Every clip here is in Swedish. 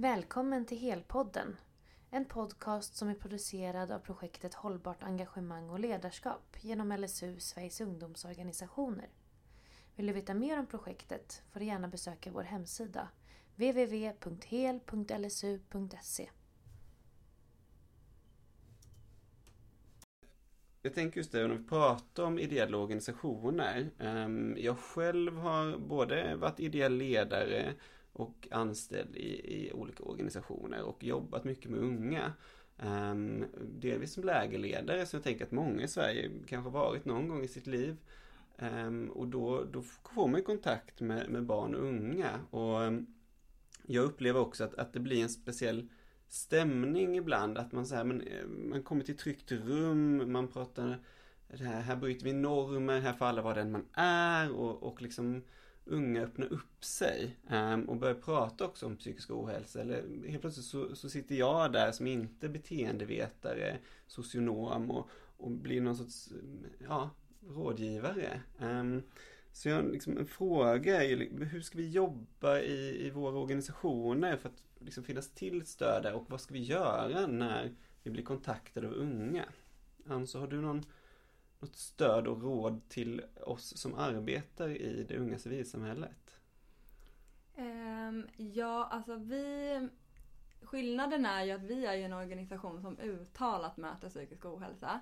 Välkommen till Helpodden. En podcast som är producerad av projektet Hållbart engagemang och ledarskap genom LSU, Sveriges ungdomsorganisationer. Vill du veta mer om projektet får du gärna besöka vår hemsida www.hel.lsu.se. Jag tänker just det, när vi pratar om ideella organisationer. Ehm, jag själv har både varit ideell ledare och anställd i, i olika organisationer och jobbat mycket med unga. Um, delvis som lägerledare, så jag tänker att många i Sverige kanske varit någon gång i sitt liv. Um, och då, då får man kontakt med, med barn och unga. Och um, jag upplever också att, att det blir en speciell stämning ibland. Att man, så här, man, eh, man kommer till ett tryggt rum, man pratar det här, här bryter vi normer, här får alla vara den man är och, och liksom unga öppnar upp sig ehm, och börjar prata också om psykisk ohälsa. Eller helt plötsligt så, så sitter jag där som inte beteendevetare, socionom och, och blir någon sorts ja, rådgivare. Ehm, så jag, liksom, en fråga är ju, hur ska vi jobba i, i våra organisationer för att liksom, finnas till stöd där och vad ska vi göra när vi blir kontaktade av unga? Alltså, har du någon, något stöd och råd till oss som arbetar i det unga civilsamhället? Um, ja, alltså vi... Skillnaden är ju att vi är ju en organisation som uttalat möter psykisk ohälsa.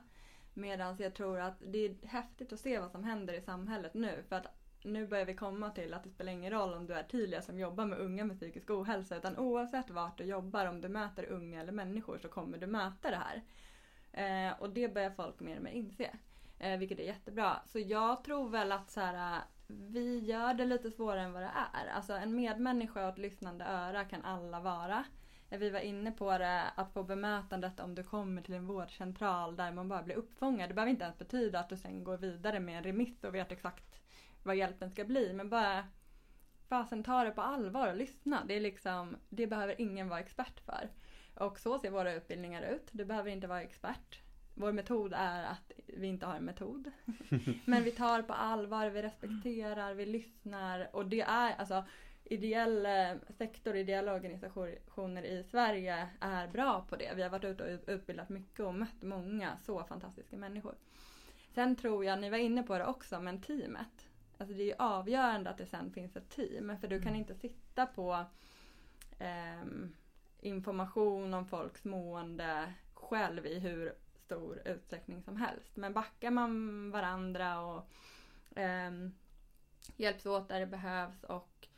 Medan jag tror att det är häftigt att se vad som händer i samhället nu. För att nu börjar vi komma till att det spelar ingen roll om du är Tilia som jobbar med unga med psykisk ohälsa. Utan oavsett vart du jobbar, om du möter unga eller människor så kommer du möta det här. Eh, och det börjar folk mer och mer inse. Eh, vilket är jättebra. Så jag tror väl att så här, eh, vi gör det lite svårare än vad det är. Alltså en medmänniska och ett lyssnande öra kan alla vara. Eh, vi var inne på det, att på bemötandet om du kommer till en vårdcentral där man bara blir uppfångad. Det behöver inte ens betyda att du sen går vidare med en remiss och vet exakt vad hjälpen ska bli. Men bara fasen ta det på allvar och lyssna. Det, är liksom, det behöver ingen vara expert för. Och så ser våra utbildningar ut. Du behöver inte vara expert. Vår metod är att vi inte har en metod. Men vi tar på allvar, vi respekterar, vi lyssnar. Och det är alltså ideell eh, sektor, ideella organisationer i Sverige är bra på det. Vi har varit ute och utbildat mycket och mött många så fantastiska människor. Sen tror jag, ni var inne på det också, men teamet. Alltså det är avgörande att det sen finns ett team. För du kan inte sitta på eh, information om folks mående själv i hur stor utsträckning som helst. Men backar man varandra och eh, hjälps åt där det behövs och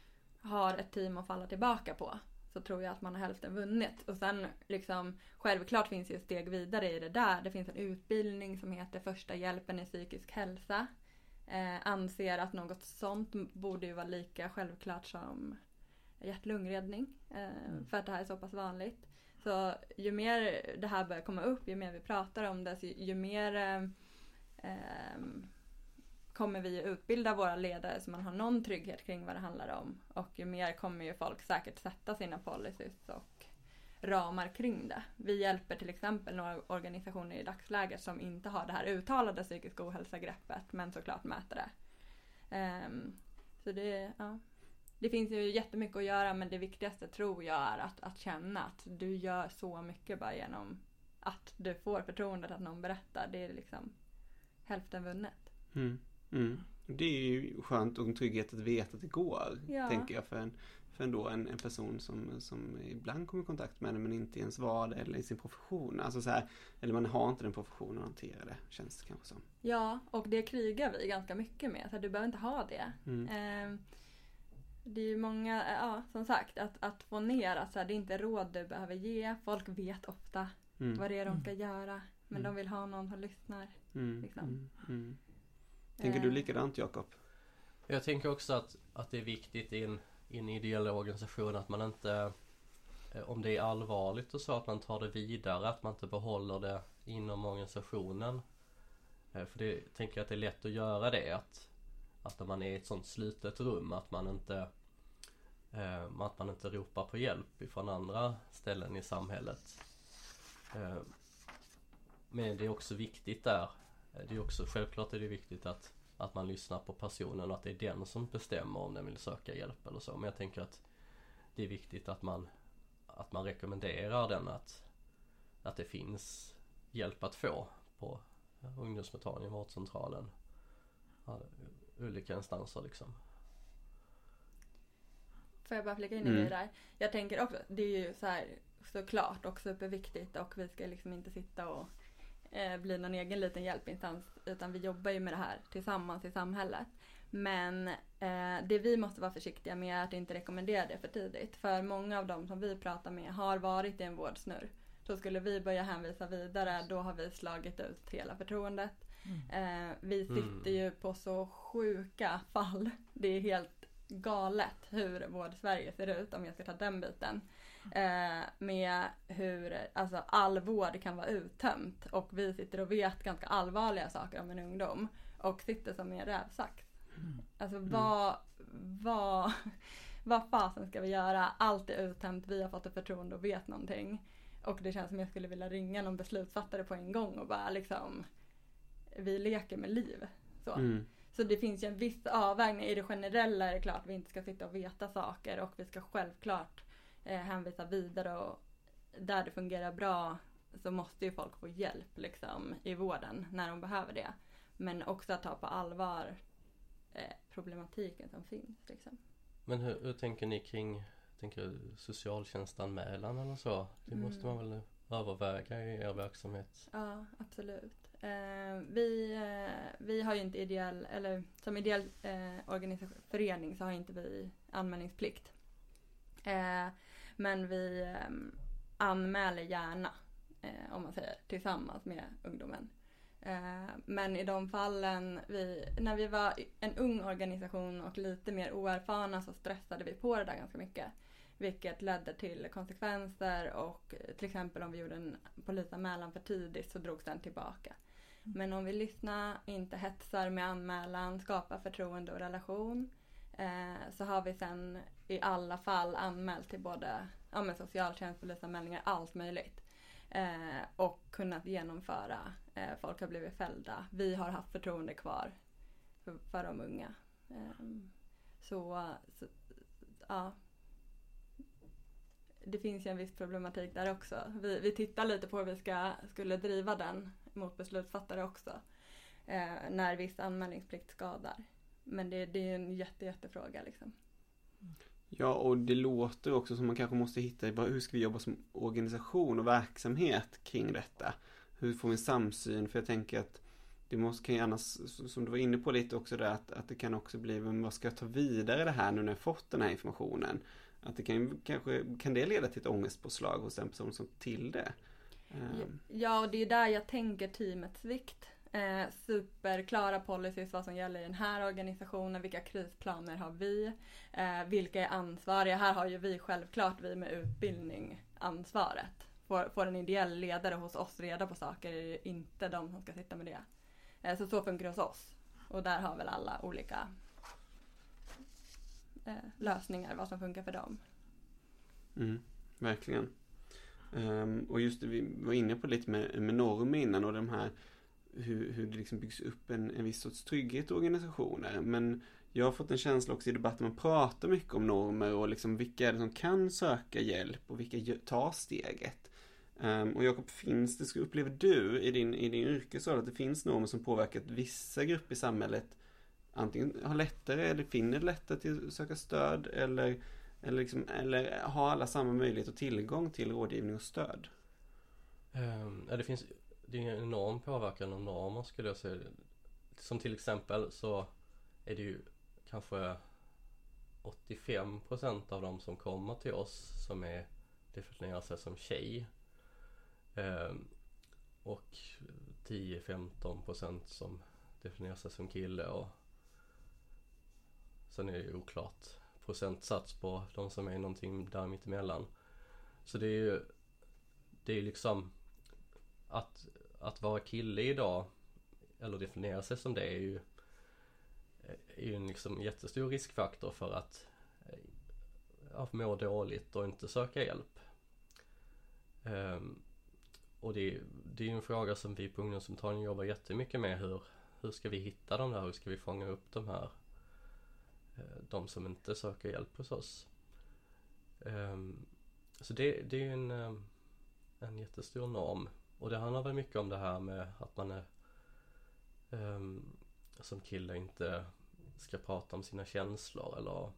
har ett team att falla tillbaka på så tror jag att man har hälften vunnit. Och sen liksom självklart finns ju steg vidare i det där. Det finns en utbildning som heter Första hjälpen i psykisk hälsa. Eh, anser att något sånt borde ju vara lika självklart som hjärt-lungräddning. Eh, mm. För att det här är så pass vanligt. Så ju mer det här börjar komma upp, ju mer vi pratar om det, ju mer eh, kommer vi utbilda våra ledare så man har någon trygghet kring vad det handlar om. Och ju mer kommer ju folk säkert sätta sina policies och ramar kring det. Vi hjälper till exempel några organisationer i dagsläget som inte har det här uttalade psykisk ohälsa-greppet men såklart mäter det. Um, så det, ja det finns ju jättemycket att göra men det viktigaste tror jag är att, att känna att du gör så mycket bara genom att du får förtroendet att någon berättar. Det är liksom hälften vunnet. Mm. Mm. Det är ju skönt och en trygghet att veta att det går, ja. tänker jag, för en, för ändå en, en person som, som ibland kommer i kontakt med det men inte i ens vardag eller i sin profession. Alltså så här, eller man har inte den professionen att hantera det, känns det kanske som. Ja, och det krigar vi ganska mycket med. Så du behöver inte ha det. Mm. Eh, det är ju många, ja som sagt, att, att få ner att så här, det är inte råd du behöver ge. Folk vet ofta mm. vad det är de ska mm. göra. Men de mm. vill ha någon som lyssnar. Mm. Liksom. Mm. Tänker du likadant Jakob? Jag tänker också att, att det är viktigt i en, i en ideell organisation att man inte eh, om det är allvarligt och så att man tar det vidare, att man inte behåller det inom organisationen. Eh, för det tänker jag att det är lätt att göra det att, att när man är i ett sånt slutet rum att man inte eh, att man inte ropar på hjälp ifrån andra ställen i samhället. Eh, men det är också viktigt där eh, det är också, självklart är det viktigt att, att man lyssnar på personen och att det är den som bestämmer om den vill söka hjälp eller så. Men jag tänker att det är viktigt att man att man rekommenderar den att, att det finns hjälp att få på ungdomsmottagningen, vårdcentralen. Olika instanser liksom. Får jag bara flika in Mm. i det där? Jag tänker också, det är ju så här såklart och superviktigt och vi ska liksom inte sitta och eh, bli någon egen liten hjälpinstans utan vi jobbar ju med det här tillsammans i samhället. Men eh, det vi måste vara försiktiga med är att inte rekommendera det för tidigt. För många av dem som vi pratar med har varit i en vårdsnurr. Så skulle vi börja hänvisa vidare då har vi slagit ut hela förtroendet. Eh, vi sitter Mm. ju på så sjuka fall. Det är helt galet hur vård Sverige ser ut om jag ska ta den biten. Eh, med hur alltså, all vård kan vara uttömt och vi sitter och vet ganska allvarliga saker om en ungdom och sitter som i en rävsax. Alltså vad, vad, vad fasen ska vi göra? Allt är uttömt, vi har fått ett förtroende och vet någonting. Och det känns som jag skulle vilja ringa någon beslutsfattare på en gång och bara liksom vi leker med liv. Så. Mm. Så det finns ju en viss avvägning. I det generella är det klart att vi inte ska sitta och veta saker och vi ska självklart eh, hänvisa vidare och där det fungerar bra så måste ju folk få hjälp liksom i vården när de behöver det. Men också att ta på allvar eh, problematiken som finns. Liksom. Men hur, hur tänker ni kring tänker du socialtjänstanmälan eller så? Det Mm. måste man väl överväga i er verksamhet? Ja, absolut. Eh, vi, eh, vi har ju inte ideell, eller som ideell eh, organisation, förening så har inte vi anmälningsplikt. Eh, men vi eh, anmäler gärna, eh, om man säger, tillsammans med ungdomen. Eh, men i de fallen, vi, när vi var en ung organisation och lite mer oerfarna så stressade vi på det där ganska mycket. Vilket ledde till konsekvenser och eh, till exempel om vi gjorde en polisanmälan för tidigt så drogs den tillbaka. Men om vi lyssnar, inte hetsar med anmälan, skapar förtroende och relation eh, så har vi sen i alla fall anmält till både ja, men socialtjänst, polisanmälningar, allt möjligt. Eh, och kunnat genomföra. Eh, folk har blivit fällda. Vi har haft förtroende kvar för, för de unga. Eh, så, så, ja. Det finns ju en viss problematik där också. Vi, vi tittar lite på hur vi ska, skulle driva den mot beslutsfattare också. Eh, när viss anmälningsplikt skadar. Men det, det är en jätte, jättefråga liksom. Ja, och det låter också som man kanske måste hitta hur ska vi jobba som organisation och verksamhet kring detta? Hur får vi en samsyn? För jag tänker att det måste kan ju annars, som du var inne på lite också där, att, att det kan också bli, men vad ska jag ta vidare det här nu när jag fått den här informationen? Att det kan ju kanske, kan det leda till ett ångestpåslag hos den person som till det? Ehm, Ja, och det är där jag tänker teamets vikt. Eh, superklara policies vad som gäller i den här organisationen, vilka krisplaner har vi, eh, vilka är ansvariga. Här har ju vi självklart, vi med utbildning, ansvaret. Får, får en ideell ledare hos oss reda på saker är det inte de som ska sitta med det. Eh, så så funkar det hos oss. Och där har väl alla olika eh, lösningar, vad som funkar för dem. Mm, verkligen. Um, och just det, vi var inne på lite med, med normer innan och de här hur, hur det liksom byggs upp en, en viss sorts trygghet i organisationer. Men jag har fått en känsla också i debatten, man pratar mycket om normer och liksom vilka är det som kan söka hjälp och vilka tar steget. Um, och Jakob, finns det, upplever du i din, i din yrkesroll att det finns normer som påverkat vissa grupper i samhället antingen har lättare eller finner det lättare till att söka stöd eller eller, liksom, eller har alla samma möjlighet och tillgång till rådgivning och stöd? Um, ja, det finns det är en enorm påverkan av normer skulle jag säga. Som till exempel så är det ju kanske 85% av de som kommer till oss som är definierar sig som tjej. Um, och 10-15% som definierar sig som kille och sen är det ju oklart procentsats på de som är någonting där mittemellan. Så det är ju det är ju liksom att, att vara kille idag eller definiera sig som det är ju är ju en liksom jättestor riskfaktor för att ja, må dåligt och inte söka hjälp. Um, och det, det är ju en fråga som vi på ungdomsmottagningen jobbar jättemycket med. Hur, hur ska vi hitta de där? Hur ska vi fånga upp de här? Eh, de som inte söker hjälp hos oss. Ehm, så det, det är ju en, eh, en jättestor norm. Och det handlar väl mycket om det här med att man är ehm, som kille inte ska prata om sina känslor eller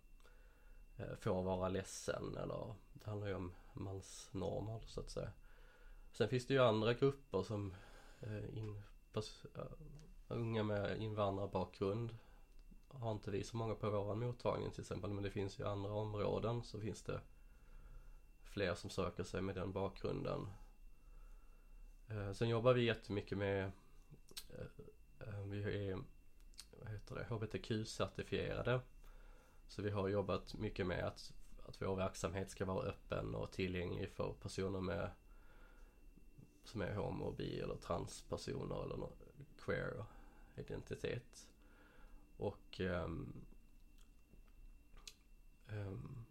eh, få får vara ledsen eller det handlar ju om mansnormer så att säga. Sen finns det ju andra grupper som in, uh, unga med invandrarbakgrund har inte vi så många på vår mottagning till exempel men det finns ju andra områden så finns det fler som söker sig med den bakgrunden. Eh, sen jobbar vi jättemycket med eh, eh, vi är vad heter det, HBTQ-certifierade. Så vi har jobbat mycket med att, att vår verksamhet ska vara öppen och tillgänglig för personer med som är homo, bi eller transpersoner eller queer identitet. Och um, um,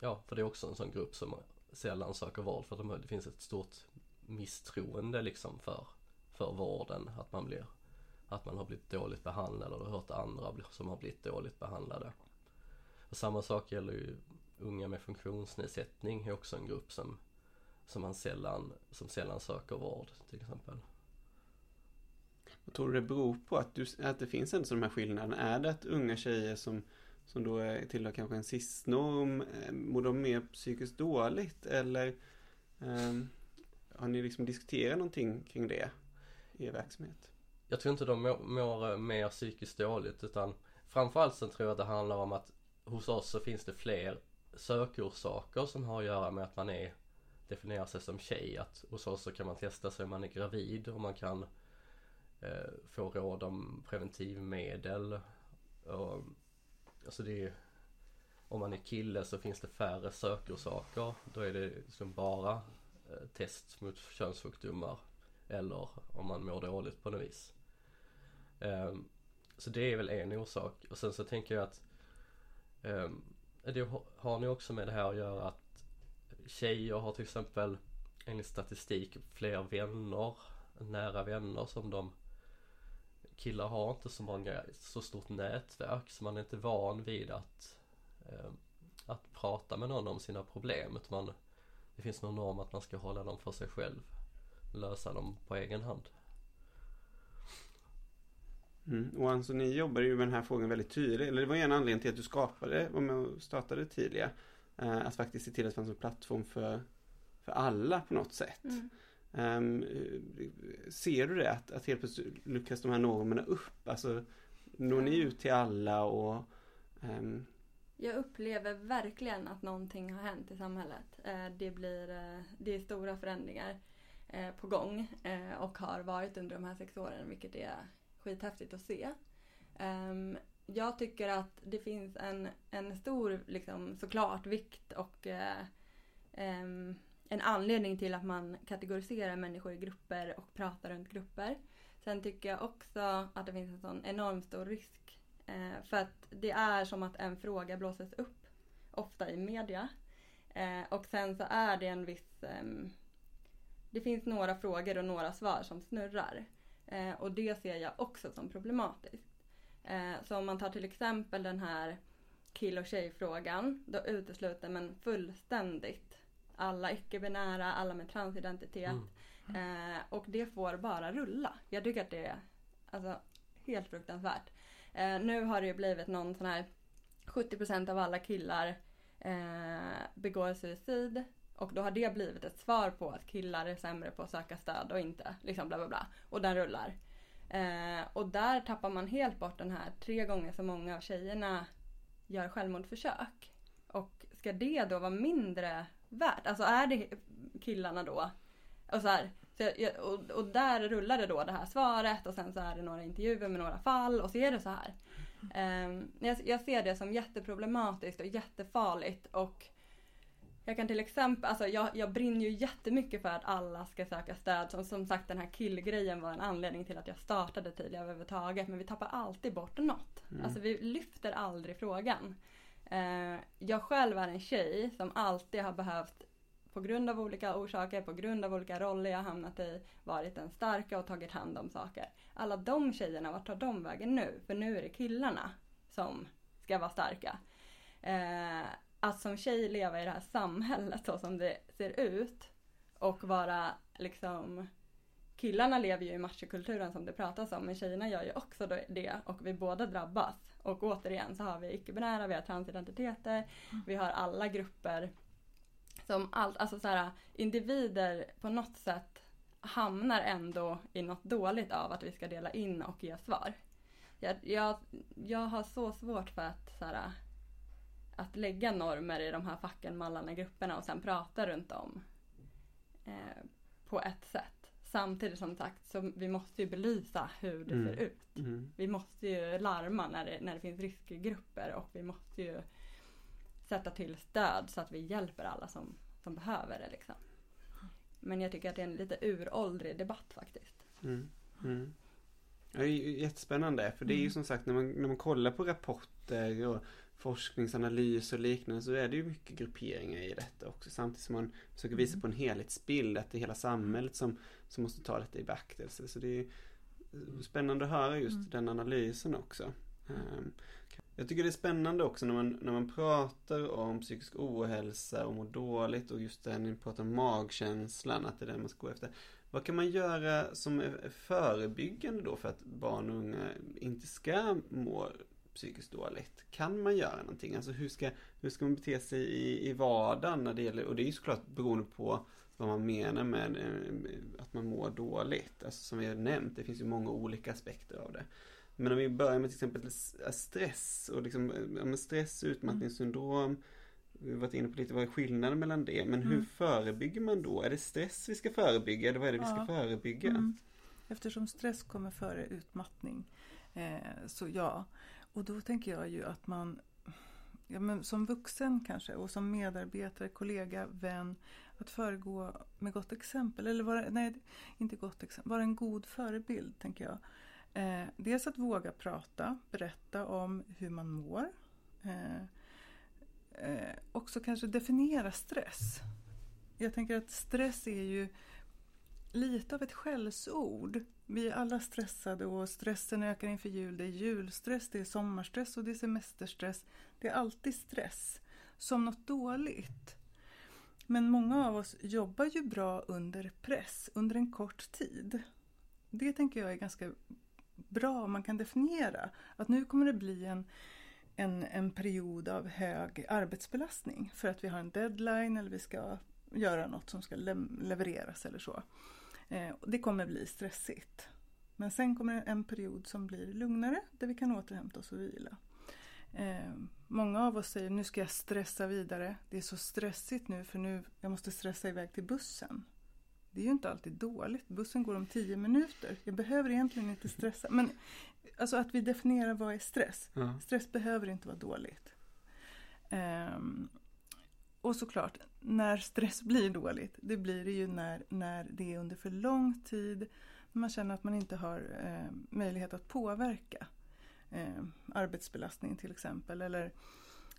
Ja, för det är också en sån grupp som sällan söker vård för att det finns ett stort misstroende liksom för, för vården. Att man blir att man har blivit dåligt behandlad och hört andra som har blivit dåligt behandlade. Och samma sak gäller ju unga med funktionsnedsättning är också en grupp som, som man sällan, som sällan söker vård till exempel. Vad tror du det beror på att, du, att det finns ändå de här skillnaderna? Är det att unga tjejer som som då tillhör kanske en cisnorm, eh, mår de mer psykiskt dåligt eller um, har ni liksom diskuterat någonting kring det i er verksamhet? Jag tror inte de mår, mår mer psykiskt dåligt utan framförallt så tror jag det handlar om att hos oss så finns det fler sökorsaker som har att göra med att man är definierar sig som tjej. Att hos oss så kan man testa sig om man är gravid och man kan eh, få råd om preventivmedel. Och Alltså det är Om man är kille så finns det färre sökorsaker. Då är det liksom bara eh, test mot könssjukdomar. Eller om man mår dåligt på något vis. Um, så det är väl en orsak. Och sen så tänker jag att um, det har ni också med det här att göra att tjejer har till exempel enligt statistik fler vänner, nära vänner som de killar har inte så många, så stort nätverk så man är inte van vid att eh, att prata med någon om sina problem. Utan man, det finns någon norm att man ska hålla dem för sig själv. Lösa dem på egen hand. Mm. Och alltså ni jobbar ju med den här frågan väldigt tydligt. Eller det var en anledning till att du skapade, var med och startade Tydliga. Eh, att faktiskt se till att det fanns en plattform för, för alla på något sätt. Mm. Um, ser du det? Att, att helt plötsligt lyckas de här normerna upp? Alltså, når ni ut till alla och um... Jag upplever verkligen att någonting har hänt i samhället. Eh, det, blir, eh, det är stora förändringar eh, på gång och har varit under de här sex åren vilket är skithäftigt att se. Ehm, jag tycker att det finns en, en stor, liksom, såklart, vikt och en anledning till att man kategoriserar människor i grupper och pratar runt grupper. Sen tycker jag också att det finns en sån enormt stor risk. Eh, för att det är som att en fråga blåses upp, ofta i media. Eh, och sen så är det en viss... Eh, det finns några frågor och några svar som snurrar. Eh, och det ser jag också som problematiskt. Eh, så om man tar till exempel den här kill och tjejfrågan, då utesluter man fullständigt alla icke-binära, alla med transidentitet. Mm. Eh, och det får bara rulla. Jag tycker att det är alltså, helt fruktansvärt. Eh, nu har det ju blivit någon sån här 70% av alla killar eh, begår suicid. Och då har det blivit ett svar på att killar är sämre på att söka stöd och inte. Liksom bla bla bla. Och den rullar. Eh, och där tappar man helt bort den här tre gånger så många av tjejerna gör självmordsförsök. Och ska det då vara mindre värt? Alltså är det killarna då? Och, så här, så jag, och, och, där rullar det då det här svaret och sen så är det några intervjuer med några fall och så är det så här. Um, jag, jag, ser det som jätteproblematiskt och jättefarligt och jag kan till exempel, alltså jag, jag brinner ju jättemycket för att alla ska söka stöd. Som, som sagt den här killgrejen var en anledning till att jag startade tidigare överhuvudtaget. Men vi tappar alltid bort något. Mm. Alltså vi lyfter aldrig frågan. Eh, jag själv är en tjej som alltid har behövt på grund av olika orsaker, på grund av olika roller jag hamnat i, varit den starka och tagit hand om saker. Alla de tjejerna, vart tar de vägen nu? För nu är det killarna som ska vara starka. Eh, att som tjej leva i det här samhället så som det ser ut och vara liksom Killarna lever ju i machokulturen som det pratas om men tjejerna gör ju också det och vi båda drabbas. Och återigen så har vi icke-binära, vi har transidentiteter, mm. vi har alla grupper som allt, alltså så här, individer på något sätt hamnar ändå i något dåligt av att vi ska dela in och ge svar. Jag, jag, jag har så svårt för att, så här, att lägga normer i de här facken, mallarna, grupperna och sen prata runt om eh, på ett sätt. Samtidigt som sagt så vi måste ju belysa hur det mm. ser ut. Mm. Vi måste ju larma när det, när det finns riskgrupper och vi måste ju sätta till stöd så att vi hjälper alla som, som behöver det. Liksom. Men jag tycker att det är en lite uråldrig debatt faktiskt. Mm. Mm. Ja, det är jättespännande för det är ju mm. som sagt när man, när man kollar på rapporter och forskningsanalys och liknande så är det ju mycket grupperingar i detta också samtidigt som man försöker visa mm. på en helhetsbild att det är hela samhället som, som måste ta detta i beaktelse. Så det är spännande att höra just mm. den analysen också. Um, jag tycker det är spännande också när man, när man pratar om psykisk ohälsa och må dåligt och just det ni pratar om magkänslan, att det är det man ska gå efter. Vad kan man göra som är förebyggande då för att barn och unga inte ska må psykiskt dåligt? Kan man göra någonting? Alltså hur ska, hur ska man bete sig i, i vardagen när det gäller, och det är ju såklart beroende på vad man menar med eh, att man mår dåligt. Alltså som vi har nämnt, det finns ju många olika aspekter av det. Men om vi börjar med till exempel stress och liksom, stress, utmattningssyndrom. Vi har varit inne på lite vad är skillnaden mellan det. Men hur mm. förebygger man då? Är det stress vi ska förebygga eller vad är det vi ska förebygga? Mm. Eftersom stress kommer före utmattning. Eh, så ja. Och då tänker jag ju att man ja, men som vuxen kanske och som medarbetare, kollega, vän att föregå med gott exempel. Eller vara, nej, inte gott exempel, vara en god förebild tänker jag. Eh, dels att våga prata, berätta om hur man mår. Eh, eh, också kanske definiera stress. Jag tänker att stress är ju lite av ett skällsord. Vi är alla stressade och stressen ökar inför jul. Det är julstress, det är sommarstress och det är semesterstress. Det är alltid stress som något dåligt. Men många av oss jobbar ju bra under press, under en kort tid. Det tänker jag är ganska bra om man kan definiera. Att nu kommer det bli en, en, en period av hög arbetsbelastning för att vi har en deadline eller vi ska göra något som ska levereras eller så. Eh, det kommer bli stressigt. Men sen kommer en period som blir lugnare där vi kan återhämta oss och vila. Eh, många av oss säger nu ska jag stressa vidare. Det är så stressigt nu för nu jag måste stressa iväg till bussen. Det är ju inte alltid dåligt. Bussen går om tio minuter. Jag behöver egentligen inte stressa. Men alltså att vi definierar vad är stress. Mm. Stress behöver inte vara dåligt. Um, och såklart, när stress blir dåligt, det blir det ju när, när det är under för lång tid. När man känner att man inte har eh, möjlighet att påverka eh, arbetsbelastning till exempel. Eller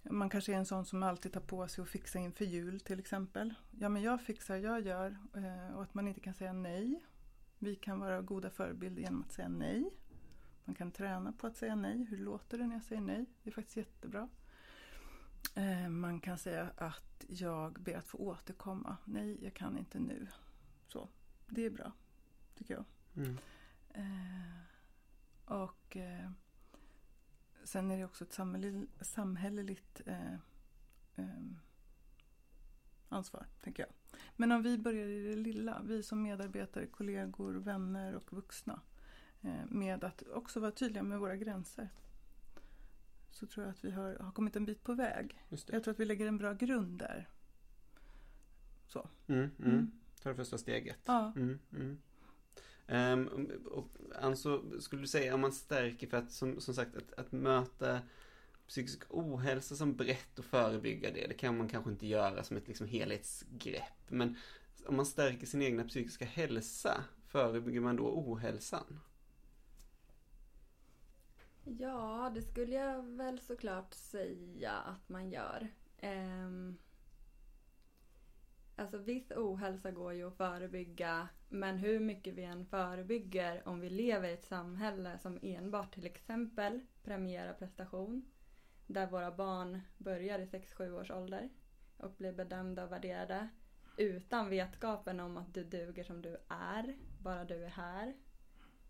man kanske är en sån som alltid tar på sig att fixa inför jul till exempel. Ja men jag fixar, jag gör. Eh, och att man inte kan säga nej. Vi kan vara goda förebilder genom att säga nej. Man kan träna på att säga nej. Hur låter det när jag säger nej? Det är faktiskt jättebra. Eh, man kan säga att jag ber att få återkomma. Nej, jag kan inte nu. Så, Det är bra, tycker jag. Mm. Eh, och sen är det också ett samhälleligt eh, eh, ansvar, tänker jag. Men om vi börjar i det lilla, vi som medarbetare, kollegor, vänner och vuxna. Eh, med att också vara tydliga med våra gränser. Så tror jag att vi har, har kommit en bit på väg. Jag tror att vi lägger en bra grund där. Så. Mm, mm. Mm. Ta det första steget. Ja. Um, och, alltså, skulle du säga om man stärker för att som, som sagt att, att möta psykisk ohälsa som brett och förebygga det, det kan man kanske inte göra som ett liksom helhetsgrepp. Men om man stärker sin egna psykiska hälsa, förebygger man då ohälsan? Ja, det skulle jag väl såklart säga att man gör. Um, Alltså viss ohälsa går ju att förebygga men hur mycket vi än förebygger om vi lever i ett samhälle som enbart till exempel premierar prestation. där våra barn börjar i 6-7 års ålder och blir bedömda och värderade utan vetskapen om att du duger som du är, bara du är här.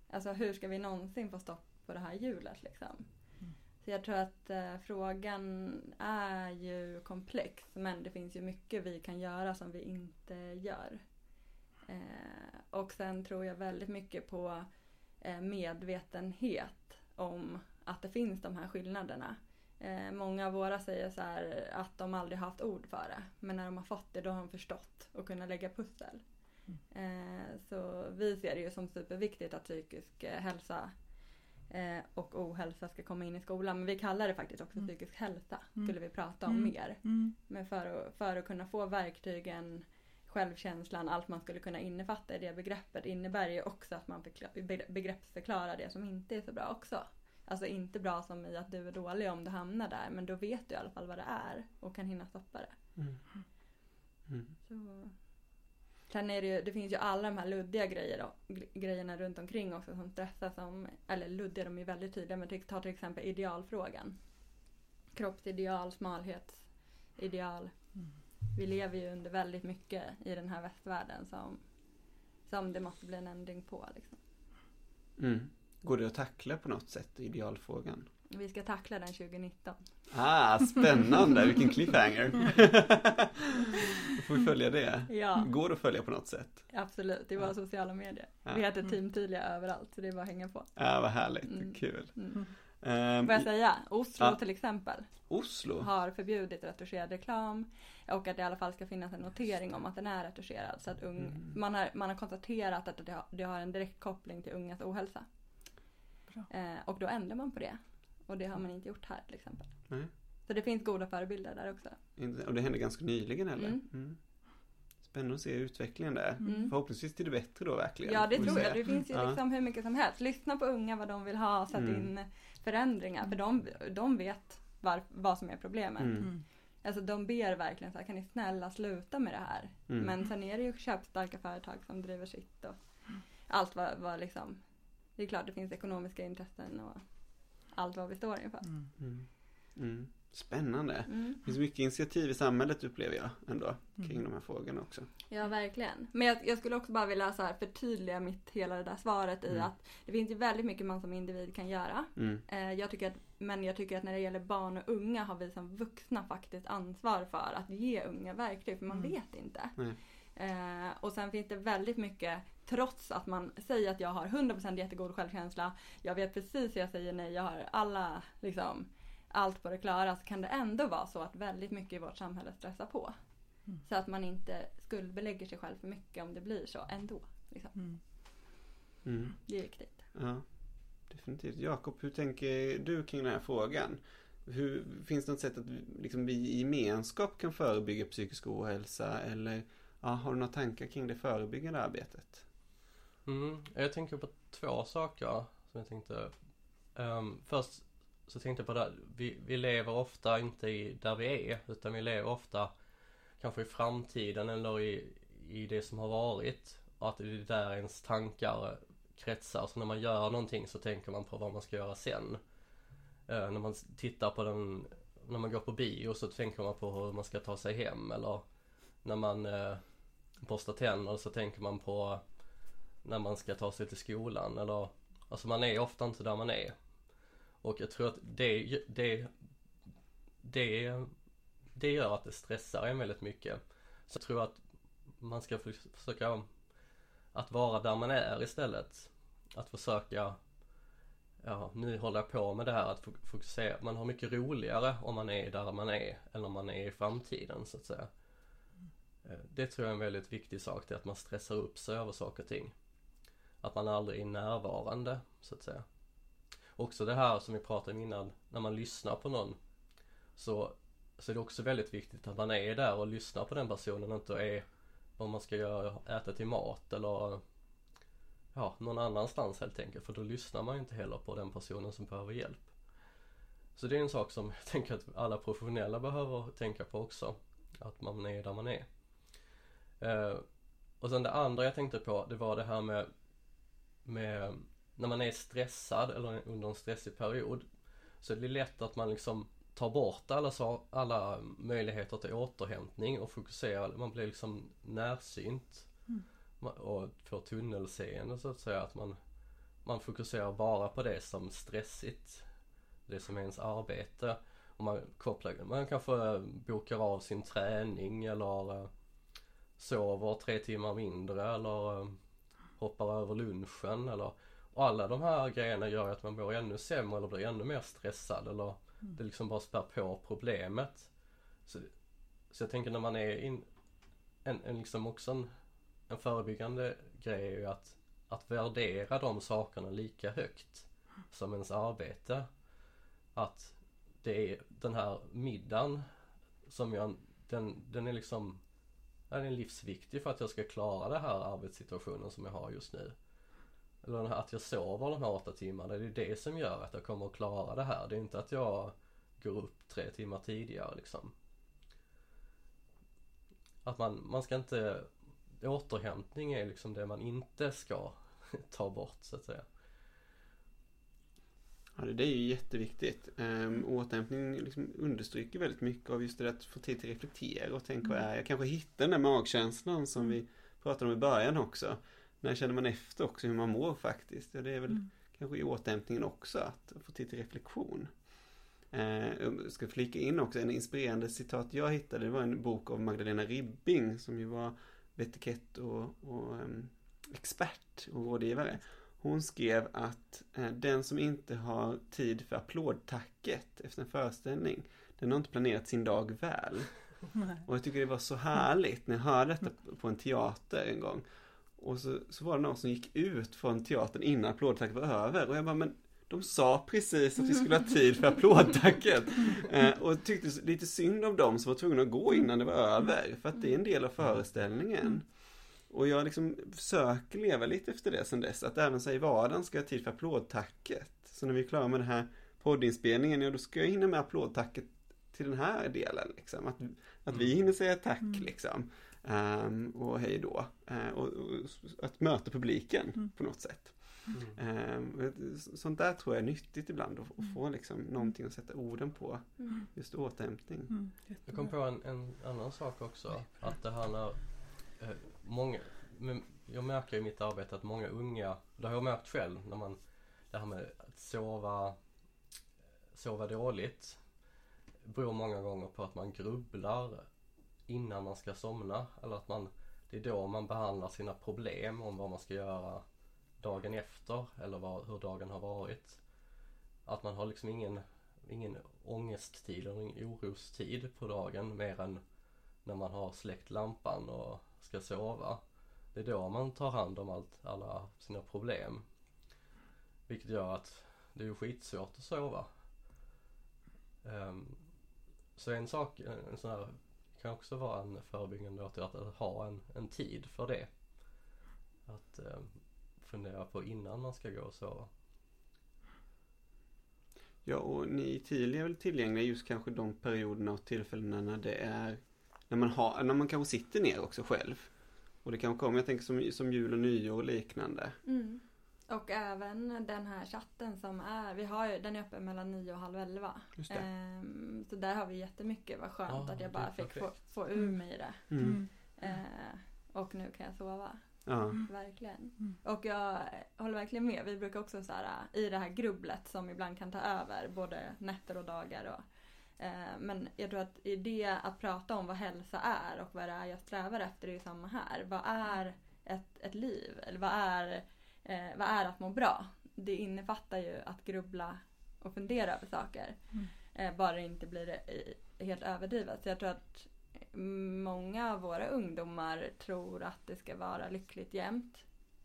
Alltså hur ska vi någonsin få stopp på det här hjulet liksom? Mm. Så jag tror att eh, frågan är ju komplex men det finns ju mycket vi kan göra som vi inte gör. Eh, och sen tror jag väldigt mycket på eh, medvetenhet om att det finns de här skillnaderna. Eh, många av våra säger så att de aldrig haft ord för det. Men när de har fått det då har de förstått och kunnat lägga pussel. Eh, så vi ser det ju som superviktigt att psykisk eh, hälsa eh, och ohälsa ska komma in i skolan. Men vi kallar det faktiskt också Mm. psykisk hälsa. Mm. Skulle vi prata om Mm. mer. Mm. Men för att, för att kunna få verktygen, självkänslan, allt man skulle kunna innefatta i det begreppet innebär ju också att man förkla- be- begreppsförklarar det som inte är så bra också. Alltså inte bra som i att du är dålig om du hamnar där men då vet du i alla fall vad det är och kan hinna stoppa det. Mm. Mm. Så. Sen är det ju, det finns ju alla de här luddiga grejer då, gre- grejerna runt omkring också som stressar som, eller luddiga de är väldigt tydliga men ta till exempel idealfrågan. Kroppsideal, smalhetsideal. Mm. Vi lever ju under väldigt mycket i den här västvärlden som, som det måste bli en ändring på. Liksom. Mm. Går det att tackla på något sätt, idealfrågan? Vi ska tackla den 2019. Ah, spännande! Vilken cliffhanger! Då får vi följa det. Ja, Går det att följa på något sätt? absolut. I våra Ja. sociala medier. Ja. Vi heter Mm. Team Tydliga överallt så det är bara att hänga på. Ja, vad härligt. Mm. Kul. Mm. Ehm, Får jag säga? Oslo Ja. till exempel Oslo? har förbjudit retuscherad reklam och att det i alla fall ska finnas en notering om att den är retuscherad. Så att ung, Mm. man, har, man har konstaterat att det har, det har en direkt koppling till ungas ohälsa. Bra. Eh, och då ändrar man på det. Och det har man inte gjort här till exempel. Nej. Så det finns goda förebilder där också. Och det hände ganska nyligen eller? Mm. Mm. Spännande att se utvecklingen där. Mm. Förhoppningsvis till det bättre då verkligen. Ja det tror jag. Det finns ju Ja. liksom hur mycket som helst. Lyssna på unga vad de vill ha. Sätt Mm. in förändringar. För de, de vet var, vad som är problemet. Mm. Mm. Alltså de ber verkligen så här, kan ni snälla sluta med det här? Mm. Men sen är det ju köpstarka företag som driver sitt och allt vad, vad liksom. Det är klart det finns ekonomiska intressen och allt vad vi står inför. Mm. Mm. Mm. Spännande. Mm. Det finns mycket initiativ i samhället upplever jag ändå kring Mm. de här frågorna också. Ja verkligen. Men jag, jag skulle också bara vilja så här förtydliga mitt hela det där svaret i Mm. att det finns ju väldigt mycket man som individ kan göra. Mm. Eh, jag tycker att, men jag tycker att när det gäller barn och unga har vi som vuxna faktiskt ansvar för att ge unga verktyg för man Mm. vet inte. Nej. Eh, och sen finns det väldigt mycket, trots att man säger att jag har 100% jättegod självkänsla, jag vet precis hur jag säger nej, jag har alla, liksom, allt på det klara, så kan det ändå vara så att väldigt mycket i vårt samhälle stressar på. Mm. Så att man inte skuldbelägger sig själv för mycket om det blir så ändå. Liksom. Mm. Mm. Det är viktigt. Ja, definitivt. Jakob, hur tänker du kring den här frågan? Hur, finns det något sätt att vi- liksom, vi i gemenskap kan förebygga psykisk ohälsa? Eller ja, har du några tankar kring det förebyggande arbetet? Mm, jag tänker på två saker som jag tänkte. Um, först så tänkte jag på det, vi, vi lever ofta inte i där vi är utan vi lever ofta kanske i framtiden eller i, i det som har varit. Och att det är där ens tankar kretsar. Så när man gör någonting så tänker man på vad man ska göra sen. Uh, när man tittar på den, när man går på bio så tänker man på hur man ska ta sig hem eller när man uh, borsta tänder så tänker man på när man ska ta sig till skolan eller Alltså man är ofta inte där man är. Och jag tror att det, det, det, det gör att det stressar en väldigt mycket. Så jag tror att man ska försöka att vara där man är istället. Att försöka Ja, nu håller jag på med det här att fokusera. Man har mycket roligare om man är där man är än om man är i framtiden så att säga. Eh, det tror jag är en väldigt viktig sak, det är att man stressar upp sig över saker och ting. Att man aldrig är närvarande, så att säga. Också det här som vi pratade om innan, när man lyssnar på någon så, så är det också väldigt viktigt att man är där och lyssnar på den personen och inte är vad man ska göra, äta till mat eller ja, någon annanstans helt enkelt. För då lyssnar man ju inte heller på den personen som behöver hjälp. Så det är en sak som jag tänker att alla professionella behöver tänka på också. Att man är där man är. Eh, och sen det andra jag tänkte på, det var det här med, med när man är stressad eller under en stressig period. Så det är lätt att man liksom tar bort alla, alla möjligheter till återhämtning och fokuserar, man blir liksom närsynt. Mm. Och får tunnelseende så att säga. Att man, man fokuserar bara på det som stressigt. Det som är ens arbete. Och man kopplar, man kanske bokar av sin träning eller sover tre timmar mindre eller eh, hoppar över lunchen eller och alla de här grejerna gör att man mår ännu sämre eller blir ännu mer stressad eller det liksom bara spär på problemet. Så, så jag tänker när man är in, en, en liksom också en, en förebyggande grej är ju att, att värdera de sakerna lika högt som ens arbete. Att det är den här middagen som jag, den, den är liksom den är livsviktig för att jag ska klara den här arbetssituationen som jag har just nu. Eller här, att jag sover de här åtta timmarna, det är det som gör att jag kommer att klara det här. Det är inte att jag går upp tre timmar tidigare liksom. Att man, man ska inte, återhämtning är liksom det man inte ska ta bort så att säga. Ja, det är ju jätteviktigt. Um, återhämtning liksom understryker väldigt mycket av just det att få tid till att reflektera och tänka vad är jag kanske hittar den där magkänslan som vi pratade om i början också. När känner man efter också hur man mår faktiskt? Ja, det är väl Mm. kanske i återhämtningen också att få tid till reflektion. Jag ska flika in också en inspirerande citat jag hittade. Det var en bok av Magdalena Ribbing som ju var etikett och, och em, expert och rådgivare. Hon skrev att eh, den som inte har tid för applådtacket efter en föreställning, den har inte planerat sin dag väl. Nej. Och jag tycker det var så härligt när jag hörde detta på en teater en gång. Och så, så var det någon som gick ut från teatern innan applådtacket var över. Och jag bara, men de sa precis att vi skulle ha tid för applådtacket. Eh, och tyckte lite synd om dem som var tvungna att gå innan det var över. För att det är en del av föreställningen. Och jag liksom försöker leva lite efter det sen dess. Att även så i vardagen ska jag ha tid för applådtacket. Så när vi är klara med den här poddinspelningen, ja då ska jag hinna med applådtacket till den här delen. Liksom. Att, att vi hinner säga tack liksom. Ehm, och hej då. Eh, och, och att möta publiken på något sätt. Ehm, sånt där tror jag är nyttigt ibland att, att få liksom någonting att sätta orden på. Just återhämtning. Mm, Jag kom på en, en annan sak också. Att det när eh, många, men jag märker i mitt arbete att många unga, det har jag märkt själv, när man, det här med att sova, sova dåligt beror många gånger på att man grubblar innan man ska somna. Eller att man, det är då man behandlar sina problem om vad man ska göra dagen efter eller vad, hur dagen har varit. Att man har liksom ingen, ingen ångesttid eller ingen orostid på dagen mer än när man har släckt lampan och ska sova. Det är då man tar hand om allt, alla sina problem. Vilket gör att det är ju skitsvårt att sova. Um, så en sak, en, sån här, kan också vara en förebyggande åtgärd att, att ha en, en tid för det. Att um, fundera på innan man ska gå och sova. Ja, och ni Tilia är väl tillgängliga just kanske de perioderna och tillfällena när det är när man, har, när man kanske sitter ner också själv. Och det kanske kommer, jag tänker som, som jul och nyår och liknande. Mm. Och även den här chatten som är, vi har ju, den är öppen mellan nio och halv elva. Just det. Ehm, så där har vi jättemycket, vad skönt Ja, att jag bara fick få, få ur mig det. Mm. Mm. Eh, och nu kan jag sova. Ja. Verkligen. Mm. Och jag håller verkligen med. Vi brukar också så här, i det här grubblet som ibland kan ta över både nätter och dagar. Och, men jag tror att i det att prata om vad hälsa är och vad det är jag strävar efter är ju samma här. Vad är ett, ett liv? Eller vad är, eh, vad är att må bra? Det innefattar ju att grubbla och fundera över saker. Mm. Eh, bara det inte blir eh, helt överdrivet. Så jag tror att många av våra ungdomar tror att det ska vara lyckligt jämt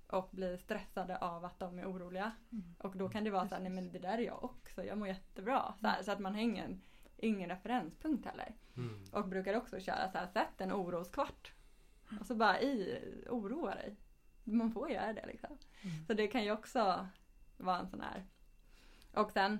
och blir stressade av att de är oroliga. Mm. Och då kan det vara så här, nej men det där är jag också, jag mår jättebra. Så, här, så att man har ingen, ingen referenspunkt heller. Och brukar också köra så här, sätt en oroskvart. Och så bara i, oroa dig. Man får göra det liksom. Mm. Så det kan ju också vara en sån här. Och sen,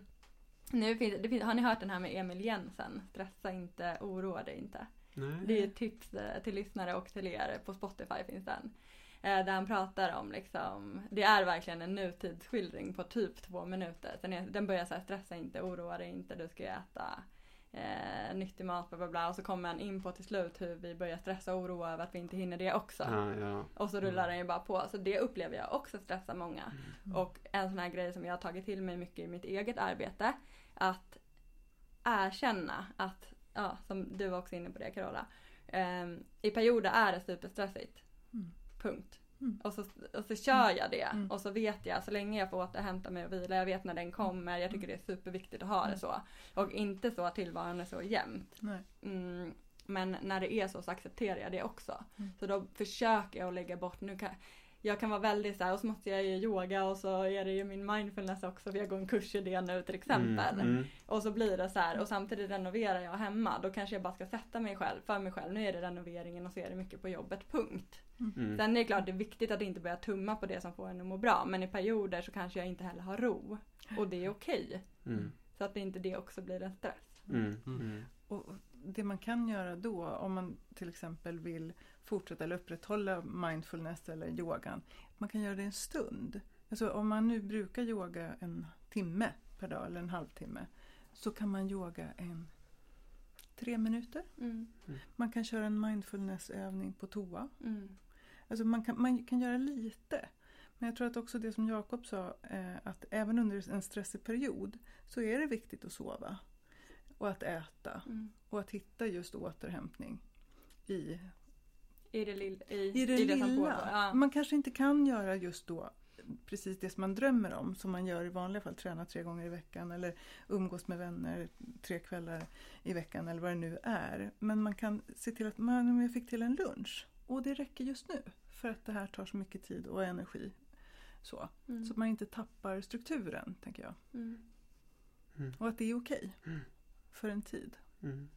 nu finns, det finns, har ni hört den här med Emil Jensen? Stressa inte, oroa dig inte. Nej. Det är ett tips eh, till lyssnare och till er. På Spotify finns den. Eh, Där han pratar om liksom, det är verkligen en nutidsskildring på typ två minuter. Är, den börjar så här, stressa inte, oroa dig inte, du ska ju äta eh, nyttig mat, bla bla bla. Och så kommer han in på till slut hur vi börjar stressa och oroa över att vi inte hinner det också. Ja, ja. Och så rullar den ju bara på. Så det upplever jag också stressar många. Mm. Och en sån här grej som jag har tagit till mig mycket i mitt eget arbete. Att erkänna att, ja som du var också inne på det Carola. ehm, I perioder är det superstressigt. Mm. Punkt. Mm. Och, så, och så kör jag det. Mm. Och så vet jag så länge jag får återhämta mig och vila. Jag vet när den kommer. Jag tycker det är superviktigt att ha det Mm. så. Och inte så att tillvaron är så jämnt. Mm, men när det är så så accepterar jag det också. Mm. Så då försöker jag att lägga bort, nu kan, jag kan vara väldigt så här, och så måste jag ju yoga och så är det ju min mindfulness också för jag går en kurs i det nu till exempel. Mm, mm, Och så blir det så här och samtidigt renoverar jag hemma. Då kanske jag bara ska sätta mig själv för mig själv. Nu är det renoveringen och så är det mycket på jobbet, punkt. mm. Sen är det klart det är viktigt att inte börja tumma på det som får en att må bra. Men i perioder så kanske jag inte heller har ro. Och det är okej. Mm, Så att inte det också blir en stress. mm, mm. Och det man kan göra då om man till exempel vill fortsätta eller upprätthålla mindfulness eller yogan. Man kan göra det en stund. Alltså om man nu brukar yoga en timme per dag eller en halvtimme. Så kan man yoga en tre minuter. Mm. Man kan köra en mindfulnessövning på toa. Mm. Alltså man kan, man kan göra lite. Men jag tror att också det som Jakob sa, eh, att även under en stressig period så är det viktigt att sova. Och att äta. Mm. Och att hitta just återhämtning i, I det, lill, i, i det som lilla. pågår. Ja. Man kanske inte kan göra just då precis det som man drömmer om, som man gör i vanliga fall, träna tre gånger i veckan eller umgås med vänner tre kvällar i veckan eller vad det nu är. Men man kan se till att man, jag fick till en lunch och det räcker just nu för att det här tar så mycket tid och energi. Så, Mm. så att man inte tappar strukturen, tänker jag. Mm. Och att det är okej Mm. för en tid. Mm.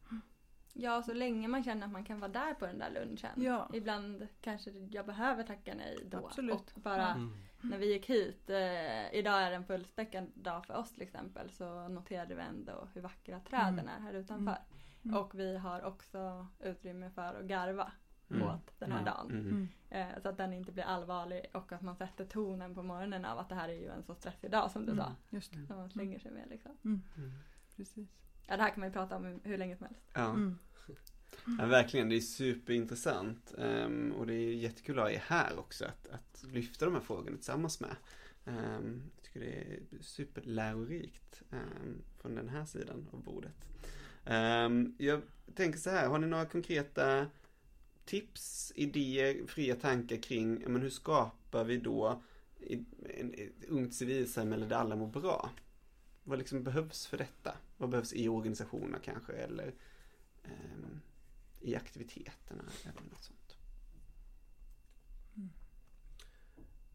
Ja, så länge man känner att man kan vara där på den där lunchen. Ja. Ibland kanske jag behöver tacka nej då. Absolut. Och bara Mm. när vi gick hit, eh, idag är det en fullspäckad dag för oss till exempel, så noterade vi ändå hur vackra träden Mm. är här utanför. Mm. Och vi har också utrymme för att garva Mm. åt den här Mm. dagen. Mm. Mm. Eh, så att den inte blir allvarlig och att man sätter tonen på morgonen av att det här är ju en så stressig dag som du Mm. sa. Just det, Som man slänger sig med liksom. Mm. precis. Ja, det här kan man ju prata om hur länge som helst. Ja. Mm. ja, verkligen. Det är superintressant. Ehm, och det är jättekul att ha er här också. Att, att lyfta de här frågorna tillsammans med. Ehm, jag tycker det är superlärorikt um, från den här sidan av bordet. Jag tänker så här, har ni några konkreta tips, idéer, fria tankar kring men hur skapar vi då ett ungt civilsamhälle där alla mår bra? Vad liksom behövs för detta? Vad behövs i organisationerna kanske eller ehm, i aktiviteterna eller något sånt?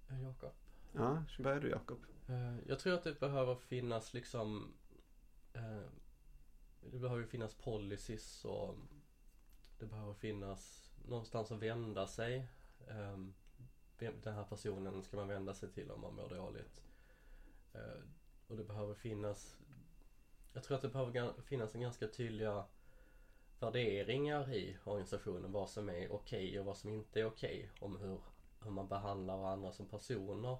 Eh, Jakob? Ja, så börjar du Jakob. Eh, Jag tror att det behöver finnas liksom eh, Det behöver finnas policies och Det behöver finnas någonstans att vända sig Eh, vem- Den här personen ska man vända sig till om man mår dåligt Eh, och det behöver finnas Jag tror att det behöver finnas en ganska tydliga värderingar i organisationen vad som är okej och vad som inte är okej om hur, hur man behandlar varandra som personer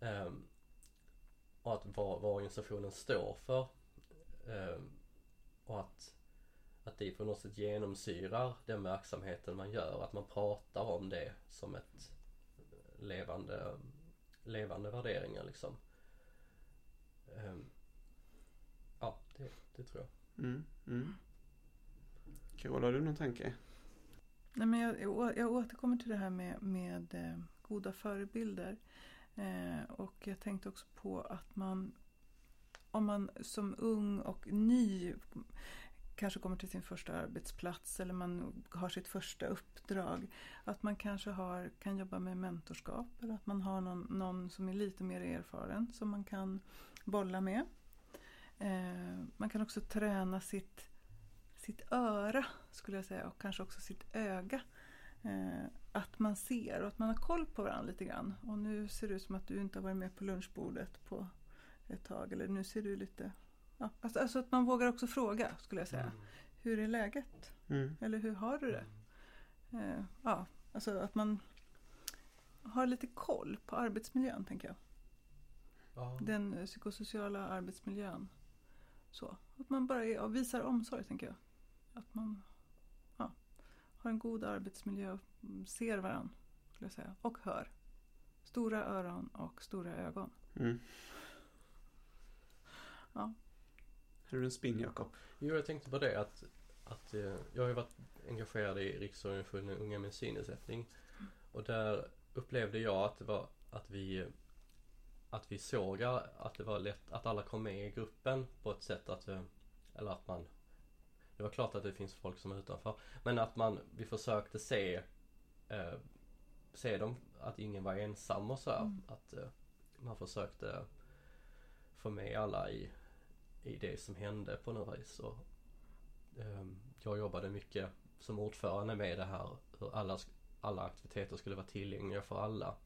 Um, och att vad, vad organisationen står för. Um, och att, att det på något sätt genomsyrar den verksamheten man gör. Att man pratar om det som ett levande, levande värderingar liksom. Ehm, ja, det, det tror jag. Mm, mm. Carola, har du någon tanke? Nej, men jag, jag, återkommer till det här med, med eh, goda förebilder. Eh, och jag tänkte också på att man, om man som ung och ny kanske kommer till sin första arbetsplats eller man har sitt första uppdrag. Att man kanske har, kan jobba med mentorskap eller att man har någon, någon som är lite mer erfaren som man kan bolla med. Eh, man kan också träna sitt, sitt öra skulle jag säga och kanske också sitt öga. Eh, att man ser och att man har koll på varandra lite grann. Och nu ser det ut som att du inte har varit med på lunchbordet på ett tag. Eller nu ser du lite... Ja, alltså, alltså att man vågar också fråga skulle jag säga. Hur är läget? Mm. Eller hur har du det? Eh, ja, alltså att man har lite koll på arbetsmiljön tänker jag. Den eh, psykosociala arbetsmiljön. Så, att man bara är, visar omsorg, tänker jag. Att man ja, har en god arbetsmiljö, mm, ser varandra, skulle jag säga, och hör. Stora öron och stora ögon. Mm. Ja. Har du en spin, Jakob? Jo, jag tänkte på det att, att eh, jag har ju varit engagerad i Riksorganisationen Unga med synnedsättning. Och där upplevde jag att det var att vi att vi såg att det var lätt att alla kom med i gruppen på ett sätt att eh, eller att man det var klart att det finns folk som är utanför men att man vi försökte se eh, se dem att ingen var ensam och så. Mm. att eh, man försökte få med alla i i det som hände på något vis. Och, ehm, jag jobbade mycket som ordförande med det här hur alla, alla aktiviteter skulle vara tillgängliga för alla.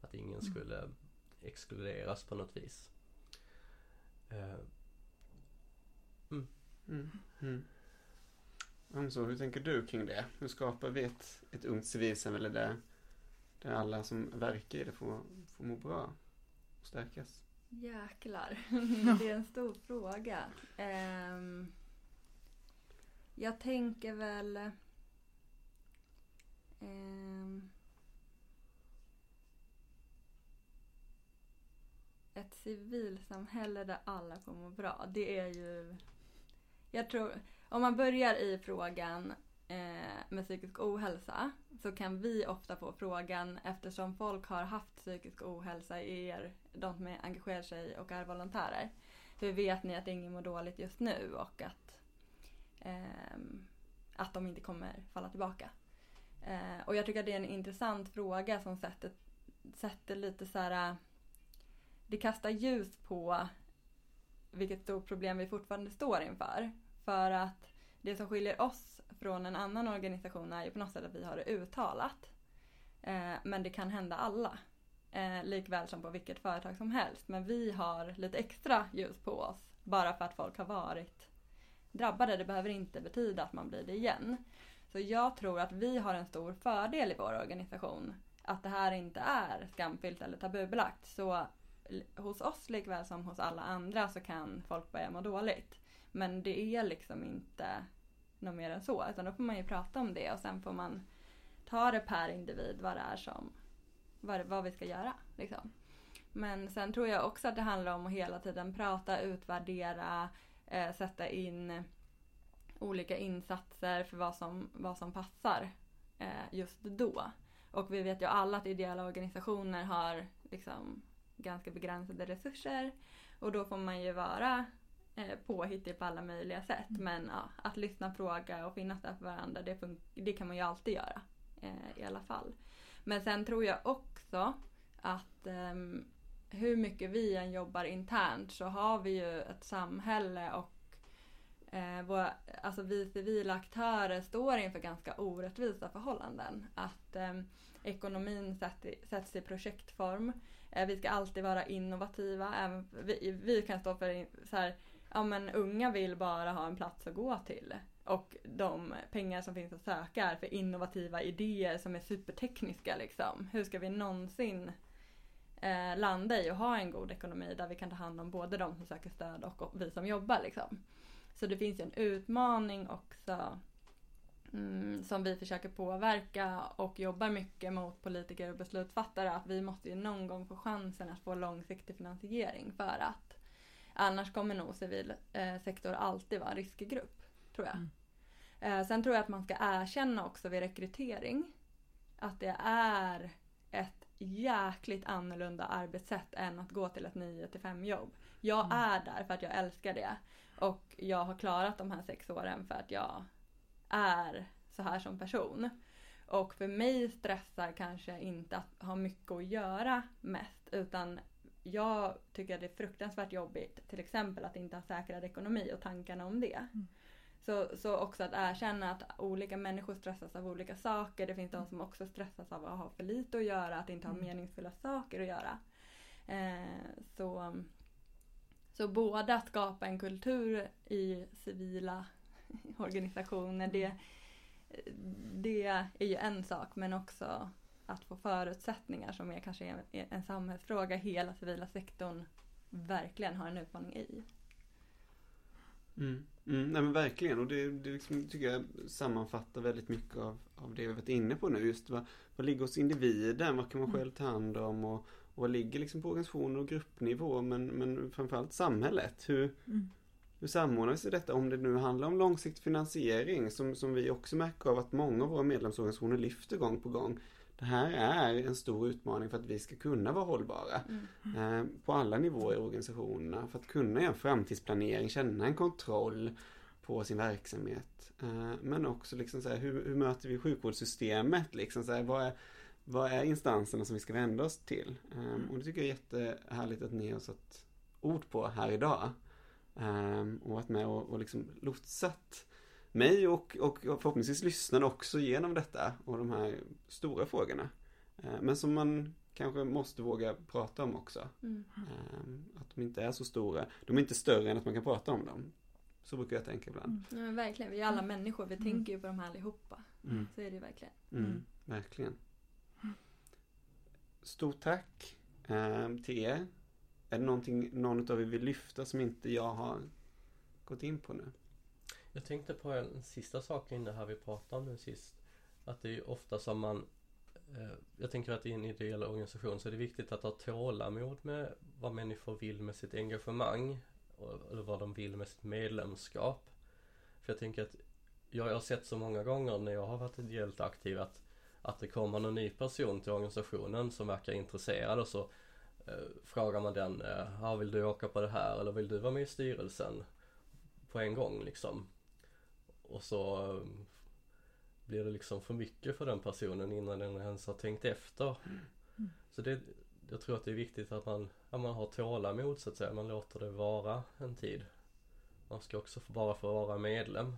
Att ingen Mm. Exkluderas på något vis. Eh, Mm. Mm. Amso, hur tänker du kring det? Hur skapar vi ett, ett ungt civilsamhälle där, där alla som verkar i det får, får må bra och stärkas? Jäklar, det är en stor fråga. Ehm, jag tänker väl... ehm, ett civilsamhälle där alla får må bra. Det är ju... Jag tror, om man börjar i frågan eh, med psykisk ohälsa så kan vi ofta få frågan eftersom folk har haft psykisk ohälsa i er, de som engagerar sig och är volontärer. Hur vet ni att ingen mår dåligt just nu och att, eh, att de inte kommer falla tillbaka? Eh, och jag tycker att det är en intressant fråga som sätter, sätter lite så här. Det kastar ljus på vilket stort problem vi fortfarande står inför. För att det som skiljer oss från en annan organisation är ju på något sätt att vi har det uttalat. Eh, men det kan hända alla. Eh, likväl som på vilket företag som helst. Men vi har lite extra ljus på oss. Bara för att folk har varit drabbade. Det behöver inte betyda att man blir det igen. Så jag tror att vi har en stor fördel i vår organisation. Att det här inte är skamfyllt eller tabubelagt. Så hos oss likväl som hos alla andra så kan folk börja må dåligt. Men det är liksom inte något mer än så. Utan då får man ju prata om det och sen får man ta det per individ vad det är som, vad, vad vi ska göra. Liksom. Men sen tror jag också att det handlar om att hela tiden prata, utvärdera, eh, sätta in olika insatser för vad som, vad som passar eh, just då. Och vi vet ju alla att ideella organisationer har liksom ganska begränsade resurser och då får man ju vara eh, påhittig på alla möjliga sätt. Men ja, att lyssna, fråga och finnas där för varandra det, det kan man ju alltid göra. Eh, I alla fall. Men sen tror jag också att ehm, hur mycket vi än jobbar internt så har vi ju ett samhälle och eh, våra, alltså vi civila aktörer står inför ganska orättvisa förhållanden. Att ehm, ekonomin sätt i, sätts i projektform. Eh, vi ska alltid vara innovativa. Även, vi, vi kan stå för så här, ja men unga vill bara ha en plats att gå till. Och de pengar som finns att söka är för innovativa idéer som är supertekniska liksom. Hur ska vi någonsin eh, landa i och ha en god ekonomi där vi kan ta hand om både de som söker stöd och, och vi som jobbar liksom. Så det finns ju en utmaning också mm, som vi försöker påverka och jobbar mycket mot politiker och beslutsfattare att vi måste ju någon gång få chansen att få långsiktig finansiering för att annars kommer nog civil eh, sektor alltid vara en riskgrupp, tror jag. Mm. Eh, sen tror jag att man ska erkänna också vid rekrytering att det är ett jäkligt annorlunda arbetssätt än att gå till ett 9 till 5 jobb. Jag Mm. är där för att jag älskar det. Och jag har klarat de här sex åren för att jag är så här som person. Och för mig stressar kanske inte att ha mycket att göra mest utan jag tycker att det är fruktansvärt jobbigt till exempel att inte ha säkrad ekonomi och tankarna om det. Så, så också att erkänna att olika människor stressas av olika saker. Det finns de som också stressas av att ha för lite att göra, att inte ha Mm. meningsfulla saker att göra. Eh, så, så både att skapa en kultur i civila organisationer, det, det är ju en sak. Men också att få förutsättningar som är kanske en, en samhällsfråga hela civila sektorn verkligen har en utmaning i. Mm. Mm, nej men verkligen och det, det liksom, tycker jag sammanfattar väldigt mycket av, av det vi varit inne på nu. Just vad, vad ligger hos individen? Vad kan man Mm. själv ta hand om? Och, och vad ligger liksom på organisationer och gruppnivå? Men, men framförallt samhället. Hur, Mm. Hur samordnar sig detta? Om det nu handlar om långsiktig finansiering som, som vi också märker av att många av våra medlemsorganisationer lyfter gång på gång. Det här är en stor utmaning för att vi ska kunna vara hållbara. Mm. Eh, på alla nivåer i organisationerna för att kunna göra en framtidsplanering, känna en kontroll på sin verksamhet. Eh, men också liksom så här, hur, hur möter vi sjukvårdssystemet? Liksom så här, vad, är, vad är instanserna som vi ska vända oss till? Eh, och det tycker jag är jättehärligt att ni har satt ord på här idag. Eh, och varit med och, och liksom lotsat mig och, och förhoppningsvis lyssnarna också genom detta och de här stora frågorna. Eh, men som man kanske måste våga prata om också. Mm. Ehm, Att de inte är så stora. De är inte större än att man kan prata om dem. Så brukar jag tänka ibland. Ja, men verkligen, vi är alla människor. Vi Mm. tänker ju på de här allihopa. Mm. Så är det ju verkligen. Mm. Mm. Verkligen. Stort tack ehm, till er. Är det någonting någon av er vill lyfta som inte jag har gått in på nu? Jag tänkte på en sista sak inne här vi pratade om nu sist. Att det är ju ofta som man eh, Jag tänker att i en ideell organisation så är det viktigt att ha tålamod med vad människor vill med sitt engagemang. Eller vad de vill med sitt medlemskap. För jag tänker att jag har sett så många gånger när jag har varit ideellt aktiv att, att det kommer någon ny person till organisationen som verkar intresserad och så frågar man den, eh, "Ja, vill du åka på det här eller vill du vara med i styrelsen? På en gång liksom. Och så eh, blir det liksom för mycket för den personen innan den ens har tänkt efter. Mm. Så det, jag tror att det är viktigt att man, att man har tålamod så att säga. Man låter det vara en tid. Man ska också bara få vara medlem.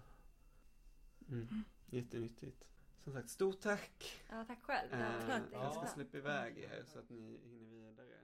Mm. Jättenyttigt. Som sagt, stort tack! Ja, tack själv. Eh, jag ska släppa iväg er så att ni hinner vidare.